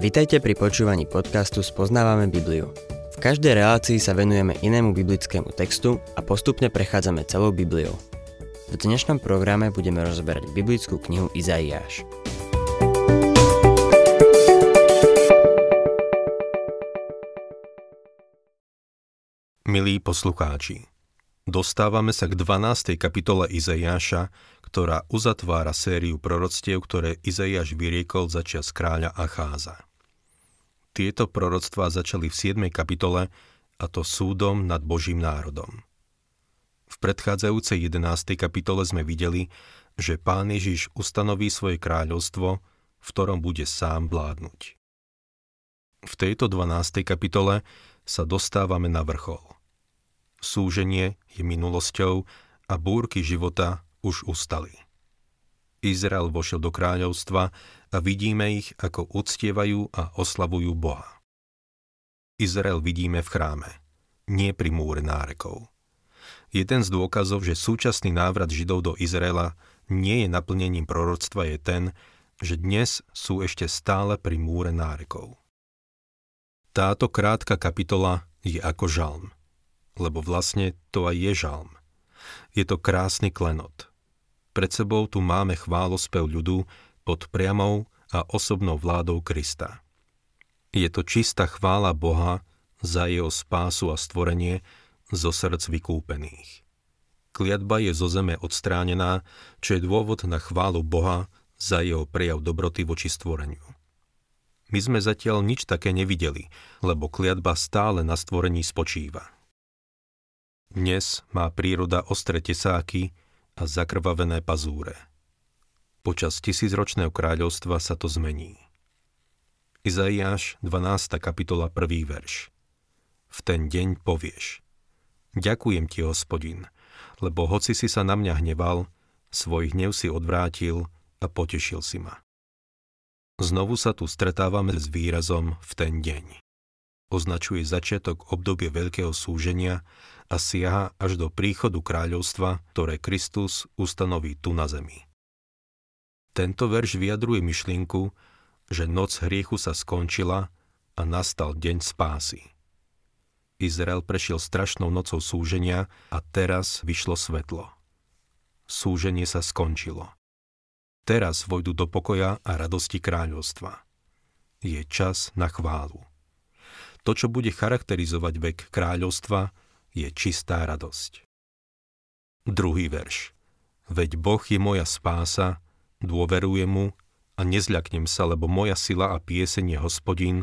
Vitajte pri počúvaní podcastu Spoznávame Bibliu. V každej relácii sa venujeme inému biblickému textu a postupne prechádzame celou Bibliou. V dnešnom programe budeme rozberať biblickú knihu Izaiáš. Milí poslucháči, dostávame sa k 12. kapitole Izaiáša, ktorá uzatvára sériu proroctiev, ktoré Izaiáš vyriekol za čas kráľa Acháza. Tieto proroctvá začali v 7. kapitole, a to súdom nad Božím národom. V predchádzajúcej 11. kapitole sme videli, že pán Ježiš ustanoví svoje kráľovstvo, v ktorom bude sám vládnuť. V tejto 12. kapitole sa dostávame na vrchol. Súženie je minulosťou a búrky života už ustali. Izrael vošiel do kráľovstva a vidíme ich, ako uctievajú a oslavujú Boha. Izrael vidíme v chráme, nie pri múre nárekov. Jeden z dôkazov, že súčasný návrat Židov do Izraela nie je naplnením proroctva je ten, že dnes sú ešte stále pri múre nárekov. Táto krátka kapitola je ako žalm, lebo vlastne to aj je žalm. Je to krásny klenot – pred sebou tu máme chválospev ľudu pod priamou a osobnou vládou Krista. Je to čistá chvála Boha za jeho spásu a stvorenie zo srdc vykúpených. Kliatba je zo zeme odstránená, čo je dôvod na chválu Boha za jeho prejav dobroty voči stvoreniu. My sme zatiaľ nič také nevideli, lebo kliatba stále na stvorení spočíva. Dnes má príroda ostré tesáky, a zakrvavené pazúre. Počas tisícročného kráľovstva sa to zmení. Izaiáš 12. kapitola 1. verš V ten deň povieš Ďakujem ti, hospodin, lebo hoci si sa na mňa hneval, svoj hnev si odvrátil a potešil si ma. Znovu sa tu stretávame s výrazom v ten deň označuje začiatok obdobie veľkého súženia a siaha až do príchodu kráľovstva, ktoré Kristus ustanoví tu na zemi. Tento verš vyjadruje myšlienku, že noc hriechu sa skončila a nastal deň spásy. Izrael prešiel strašnou nocou súženia a teraz vyšlo svetlo. Súženie sa skončilo. Teraz vojdu do pokoja a radosti kráľovstva. Je čas na chválu. To, čo bude charakterizovať vek kráľovstva, je čistá radosť. Druhý verš. Veď Boh je moja spása, dôverujem mu a nezľaknem sa, lebo moja sila a pieseň je hospodin,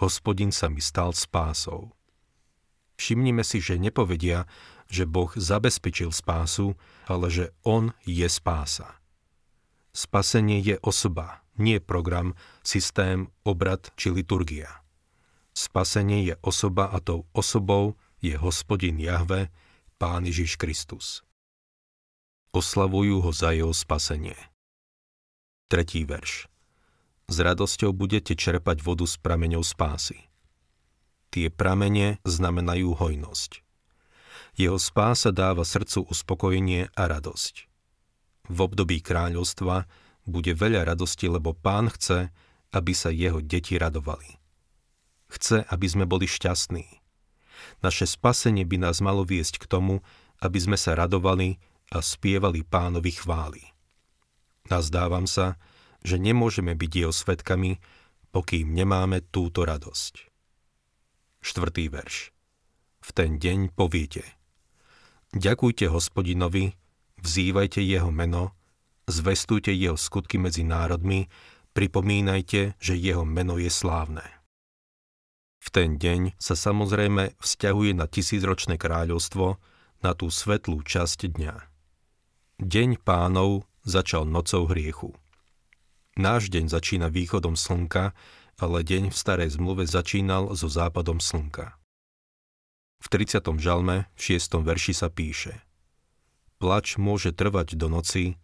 hospodin sa mi stal spásou. Všimnime si, že nepovedia, že Boh zabezpečil spásu, ale že On je spása. Spasenie je osoba, nie program, systém, obrad či liturgia. Spasenie je osoba a tou osobou je hospodin Jahve, Pán Ježiš Kristus. Oslavujú ho za jeho spasenie. Tretí verš. S radosťou budete čerpať vodu z prameňov spásy. Tie pramene znamenajú hojnosť. Jeho spása dáva srdcu uspokojenie a radosť. V období kráľovstva bude veľa radosti, lebo pán chce, aby sa jeho deti radovali. Chce, aby sme boli šťastní. Naše spasenie by nás malo viesť k tomu, aby sme sa radovali a spievali pánovi chvály. Nazdávam sa, že nemôžeme byť jeho svetkami, pokým nemáme túto radosť. Štvrtý verš. V ten deň poviete Ďakujte hospodinovi, vzývajte jeho meno, zvestujte jeho skutky medzi národmi, pripomínajte, že jeho meno je slávne. V ten deň sa samozrejme vzťahuje na tisícročné kráľovstvo, na tú svetlú časť dňa. Deň pánov začal nocou hriechu. Náš deň začína východom slnka, ale deň v starej zmluve začínal so západom slnka. V 30. žalme v 6. verši sa píše Plač môže trvať do noci,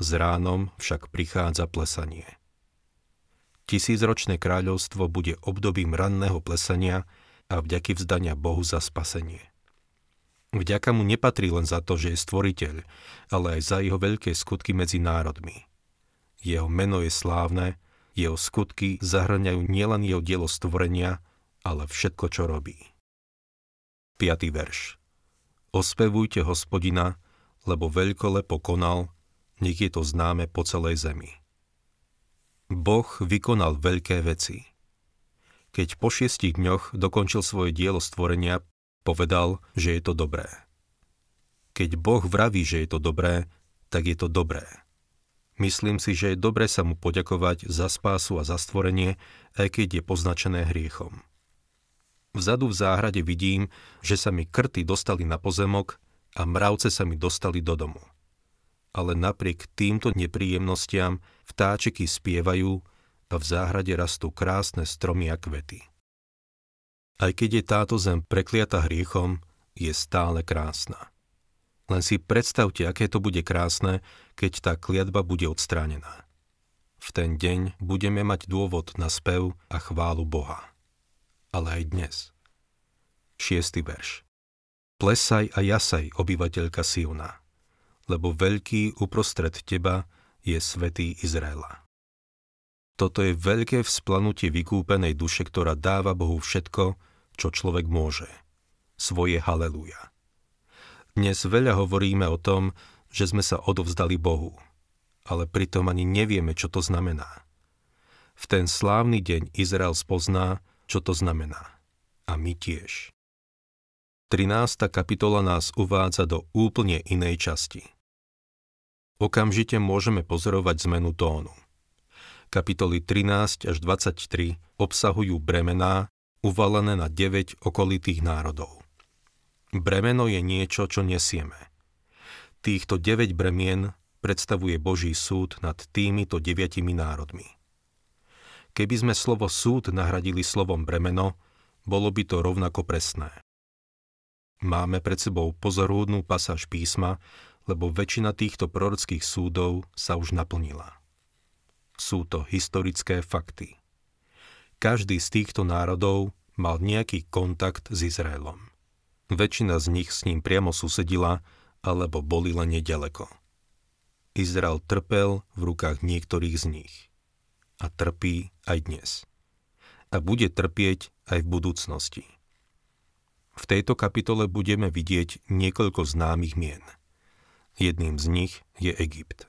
s ránom však prichádza plesanie. Tisícročné kráľovstvo bude obdobím ranného plesania a vďaky vzdania Bohu za spasenie. Vďaka mu nepatrí len za to, že je stvoriteľ, ale aj za jeho veľké skutky medzi národmi. Jeho meno je slávne, Jeho skutky zahrňajú nielen jeho dielo stvorenia, ale všetko, čo robí. 5. verš Ospevujte hospodina, lebo veľkolepo konal, nech je to známe po celej zemi. Boh vykonal veľké veci. Keď po šiestich dňoch dokončil svoje dielo stvorenia, povedal, že je to dobré. Keď Boh vraví, že je to dobré, tak je to dobré. Myslím si, že je dobre sa mu poďakovať za spásu a za stvorenie, aj keď je poznačené hriechom. Vzadu v záhrade vidím, že sa mi krty dostali na pozemok a mravce sa mi dostali do domu. Ale napriek týmto nepríjemnostiam vtáčiky spievajú a v záhrade rastú krásne stromy a kvety. Aj keď je táto zem prekliata hriechom, je stále krásna. Len si predstavte, aké to bude krásne, keď tá kliatba bude odstránená. V ten deň budeme mať dôvod na spev a chválu Boha. Ale aj dnes. Šiestý verš. Plesaj a jasaj, obyvateľka Siona, lebo veľký uprostred teba je svetý Izraela. Toto je veľké vzplanutie vykúpenej duše, ktorá dáva Bohu všetko, čo človek môže. Svoje haleluja. Dnes veľa hovoríme o tom, že sme sa odovzdali Bohu, ale pritom ani nevieme, čo to znamená. V ten slávny deň Izrael spozná, čo to znamená. A my tiež. 13. kapitola nás uvádza do úplne inej časti. Okamžite môžeme pozorovať zmenu tónu. Kapitoly 13 až 23 obsahujú bremená, uvalené na 9 okolitých národov. Bremeno je niečo, čo nesieme. Týchto 9 bremien predstavuje Boží súd nad týmito deviatimi národmi. Keby sme slovo súd nahradili slovom bremeno, bolo by to rovnako presné. Máme pred sebou pozorúdnu pasáž písma, lebo väčšina týchto prorockých súdov sa už naplnila. Sú to historické fakty. Každý z týchto národov mal nejaký kontakt s Izraelom. Väčšina z nich s ním priamo susedila alebo boli len nedaleko. Izrael trpel v rukách niektorých z nich. A trpí aj dnes. A bude trpieť aj v budúcnosti. V tejto kapitole budeme vidieť niekoľko známych mien. Jedným z nich je Egypt.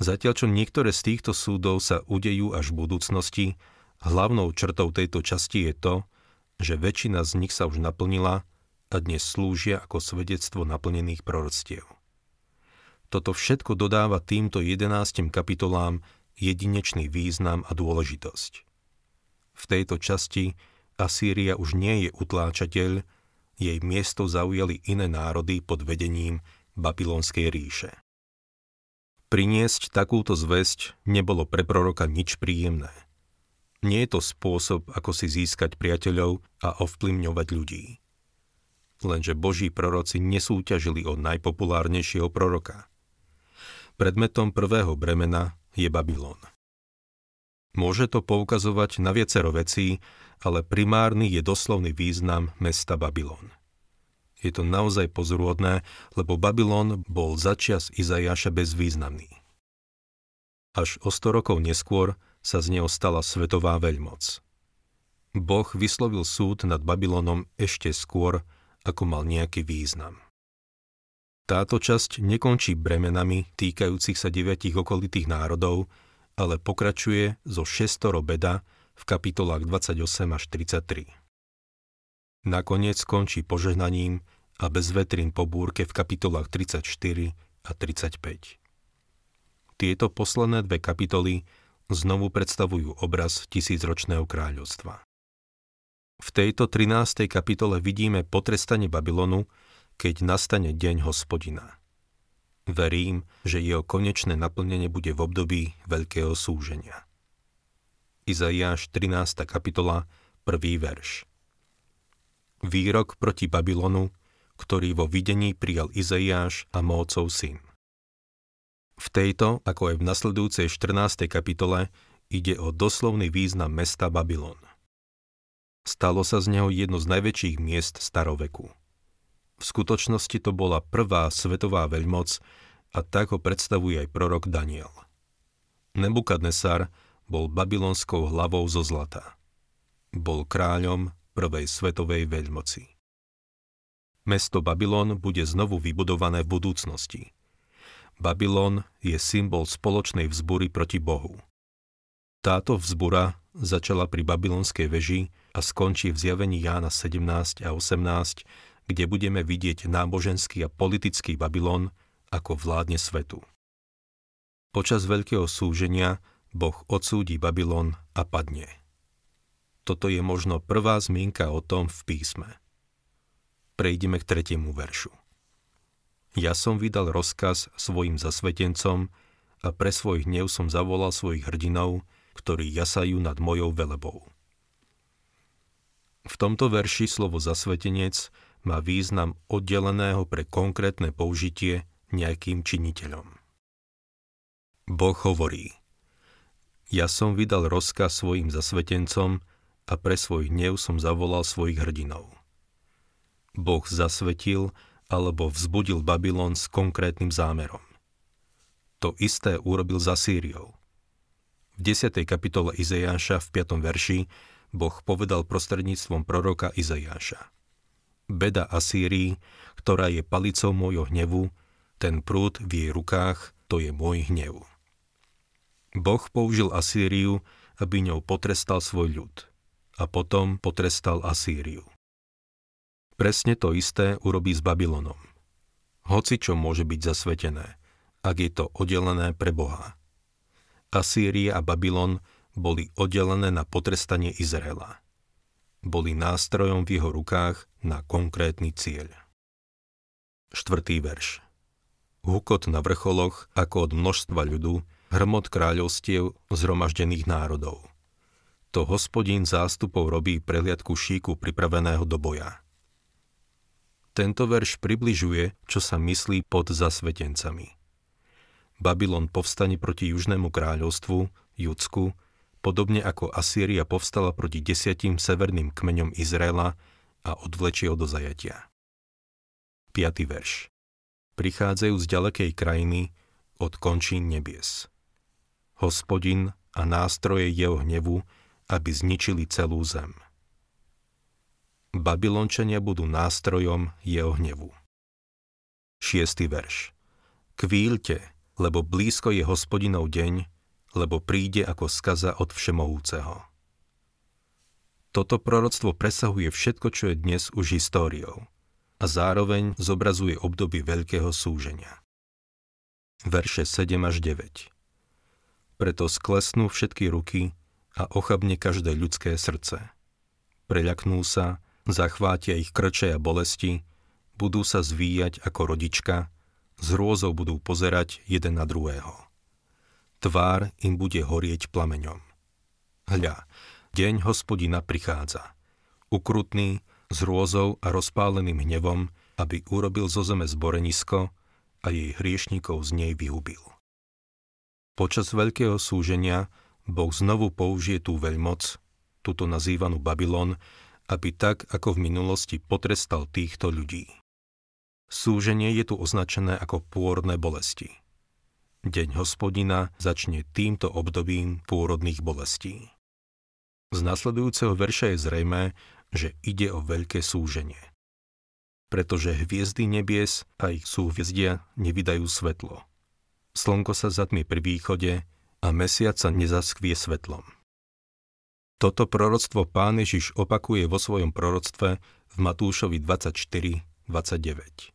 Zatiaľ čo niektoré z týchto súdov sa udejú až v budúcnosti, hlavnou črtou tejto časti je to, že väčšina z nich sa už naplnila a dnes slúžia ako svedectvo naplnených proroctiev. Toto všetko dodáva týmto jedenáctim kapitolám jedinečný význam a dôležitosť. V tejto časti Asýria už nie je utláčateľ, jej miesto zaujali iné národy pod vedením Babylonskej ríše. Priniesť takúto zväzť nebolo pre proroka nič príjemné. Nie je to spôsob, ako si získať priateľov a ovplyvňovať ľudí lenže boží proroci nesúťažili o najpopulárnejšieho proroka. Predmetom prvého bremena je Babylon. Môže to poukazovať na viacero vecí, ale primárny je doslovný význam mesta Babylon. Je to naozaj pozorúhodné, lebo Babylon bol začias Izajaša bezvýznamný. Až o 100 rokov neskôr sa z neho stala svetová veľmoc. Boh vyslovil súd nad Babylonom ešte skôr, ako mal nejaký význam. Táto časť nekončí bremenami týkajúcich sa deviatich okolitých národov, ale pokračuje zo šestoro beda v kapitolách 28 až 33. Nakoniec skončí požehnaním a bezvetrín po búrke v kapitolách 34 a 35. Tieto posledné dve kapitoly znovu predstavujú obraz tisícročného kráľovstva. V tejto 13. kapitole vidíme potrestanie Babylonu, keď nastane deň hospodina. Verím, že jeho konečné naplnenie bude v období veľkého súženia. Izaiáš 13. kapitola, 1. verš. Výrok proti Babylonu, ktorý vo videní prijal Izaiáš a Mócov syn. V tejto, ako aj v nasledujúcej 14. kapitole, ide o doslovný význam mesta Babylon. Stalo sa z neho jedno z najväčších miest staroveku. V skutočnosti to bola prvá svetová veľmoc a tak ho predstavuje aj prorok Daniel. Nebukadnesar bol babylonskou hlavou zo zlata. Bol kráľom prvej svetovej veľmoci. Mesto Babylon bude znovu vybudované v budúcnosti. Babylon je symbol spoločnej vzbury proti Bohu. Táto vzbura začala pri babylonskej veži a skončí v zjavení Jána 17 a 18, kde budeme vidieť náboženský a politický Babylon, ako vládne svetu. Počas veľkého súženia Boh odsúdi Babylon a padne. Toto je možno prvá zmienka o tom v písme. Prejdeme k tretiemu veršu. Ja som vydal rozkaz svojim zasvetencom a pre svoj hnev som zavolal svojich hrdinov, ktorí jasajú nad mojou velebou. V tomto verši slovo zasvetenec má význam oddeleného pre konkrétne použitie nejakým činiteľom. Boh hovorí, ja som vydal rozkaz svojim zasvetencom a pre svoj hnev som zavolal svojich hrdinov. Boh zasvetil alebo vzbudil Babylon s konkrétnym zámerom. To isté urobil za Sýriou. V 10. kapitole Izajáša v 5. verši Boh povedal prostredníctvom proroka Izajáša. Beda Asýrii, ktorá je palicou môjho hnevu, ten prúd v jej rukách, to je môj hnev. Boh použil Asýriu, aby ňou potrestal svoj ľud. A potom potrestal Asýriu. Presne to isté urobí s Babylonom. Hoci čo môže byť zasvetené, ak je to oddelené pre Boha. Asýria a Babylon boli oddelené na potrestanie Izraela. Boli nástrojom v jeho rukách na konkrétny cieľ. Štvrtý verš. Hukot na vrcholoch ako od množstva ľudu, hrmot kráľovstiev zhromaždených národov. To hospodín zástupov robí prehliadku šíku pripraveného do boja. Tento verš približuje, čo sa myslí pod zasvetencami. Babylon povstane proti južnému kráľovstvu, Judsku, podobne ako Asýria povstala proti desiatim severným kmeňom Izraela a odvlečie ho do zajatia. 5. verš. Prichádzajú z ďalekej krajiny od končín nebies. Hospodin a nástroje jeho hnevu, aby zničili celú zem. Babylončania budú nástrojom jeho hnevu. 6. verš. Kvíľte, lebo blízko je hospodinov deň, lebo príde ako skaza od Všemohúceho. Toto proroctvo presahuje všetko, čo je dnes už históriou a zároveň zobrazuje obdobie veľkého súženia. Verše 7 až 9 Preto sklesnú všetky ruky a ochabne každé ľudské srdce. Preľaknú sa, zachvátia ich krče a bolesti, budú sa zvíjať ako rodička, z hrôzou budú pozerať jeden na druhého. Tvár im bude horieť plameňom. Hľa, deň hospodina prichádza. Ukrutný, s hrôzou a rozpáleným hnevom, aby urobil zo zeme zborenisko a jej hriešnikov z nej vyhubil. Počas veľkého súženia Boh znovu použije tú veľmoc, túto nazývanú Babylon, aby tak, ako v minulosti potrestal týchto ľudí. Súženie je tu označené ako pôrodné bolesti. Deň hospodina začne týmto obdobím pôrodných bolestí. Z nasledujúceho verša je zrejme, že ide o veľké súženie. Pretože hviezdy nebies a ich súhviezdia nevydajú svetlo. Slnko sa zatmie pri východe a mesiac sa nezaskvie svetlom. Toto proroctvo pán Ježiš opakuje vo svojom proroctve v Matúšovi 24, 29.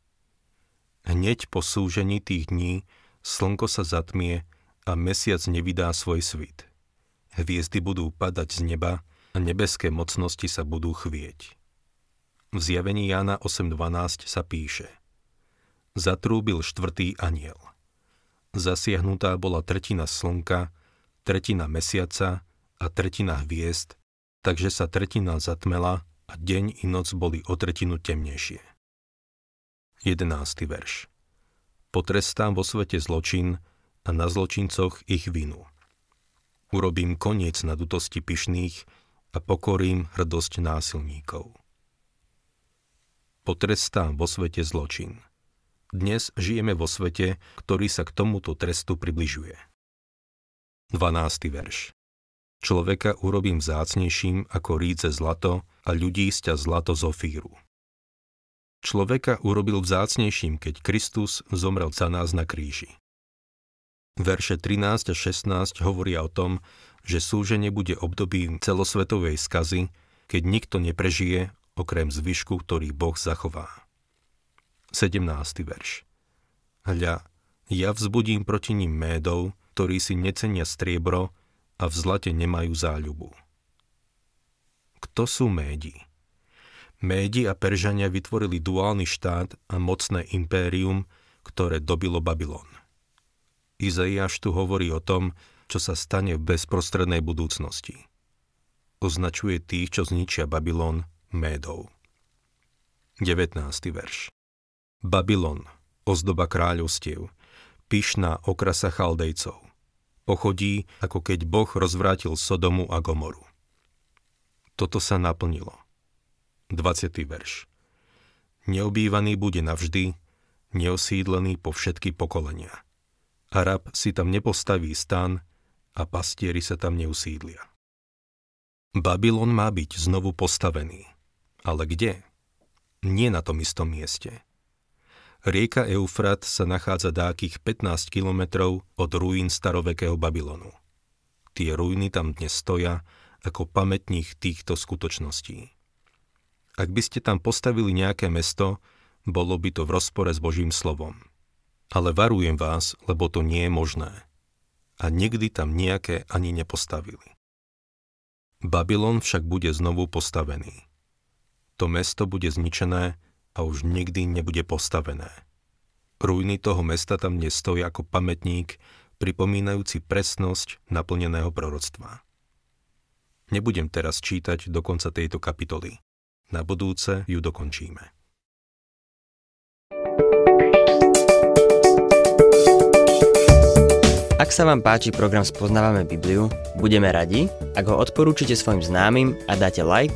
Hneď po súžení tých dní slnko sa zatmie a mesiac nevydá svoj svit. Hviezdy budú padať z neba a nebeské mocnosti sa budú chvieť. V zjavení Jána 8.12 sa píše Zatrúbil štvrtý aniel. Zasiahnutá bola tretina slnka, tretina mesiaca a tretina hviezd, takže sa tretina zatmela a deň i noc boli o tretinu temnejšie. 11. verš. Potrestám vo svete zločin a na zločincoch ich vinu. Urobím koniec na dutosti pyšných a pokorím hrdosť násilníkov. Potrestám vo svete zločin. Dnes žijeme vo svete, ktorý sa k tomuto trestu približuje. 12. verš. Človeka urobím vzácnejším ako ríce zlato a ľudí sťa zlato z ofíru. Človeka urobil vzácnejším, keď Kristus zomrel za nás na kríži. Verše 13 a 16 hovoria o tom, že súženie bude obdobím celosvetovej skazy, keď nikto neprežije, okrem zvyšku, ktorý Boh zachová. 17. verš Hľa, ja vzbudím proti ním médov, ktorí si necenia striebro a v zlate nemajú záľubu. Kto sú médi? Médi a Peržania vytvorili duálny štát a mocné impérium, ktoré dobilo Babylon. Izaiáš tu hovorí o tom, čo sa stane v bezprostrednej budúcnosti. Označuje tých, čo zničia Babylon, Médov. 19. verš Babylon, ozdoba kráľovstiev, pyšná okrasa chaldejcov. Pochodí, ako keď Boh rozvrátil Sodomu a Gomoru. Toto sa naplnilo. 20. verš Neobývaný bude navždy, neosídlený po všetky pokolenia. Arab si tam nepostaví stan a pastieri sa tam neusídlia. Babylon má byť znovu postavený. Ale kde? Nie na tom istom mieste. Rieka Eufrat sa nachádza dákých 15 kilometrov od ruín starovekého Babylonu. Tie ruiny tam dnes stoja ako pamätník týchto skutočností. Ak by ste tam postavili nejaké mesto, bolo by to v rozpore s Božím slovom. Ale varujem vás, lebo to nie je možné. A nikdy tam nejaké ani nepostavili. Babylon však bude znovu postavený. To mesto bude zničené a už nikdy nebude postavené. Ruiny toho mesta tam dnes stojí ako pamätník, pripomínajúci presnosť naplneného proroctva. Nebudem teraz čítať do konca tejto kapitoly. Na budúce ju dokončíme. Ak sa vám páči program Spoznávame Bibliu, budeme radi, ak ho odporúčite svojim známym a dáte like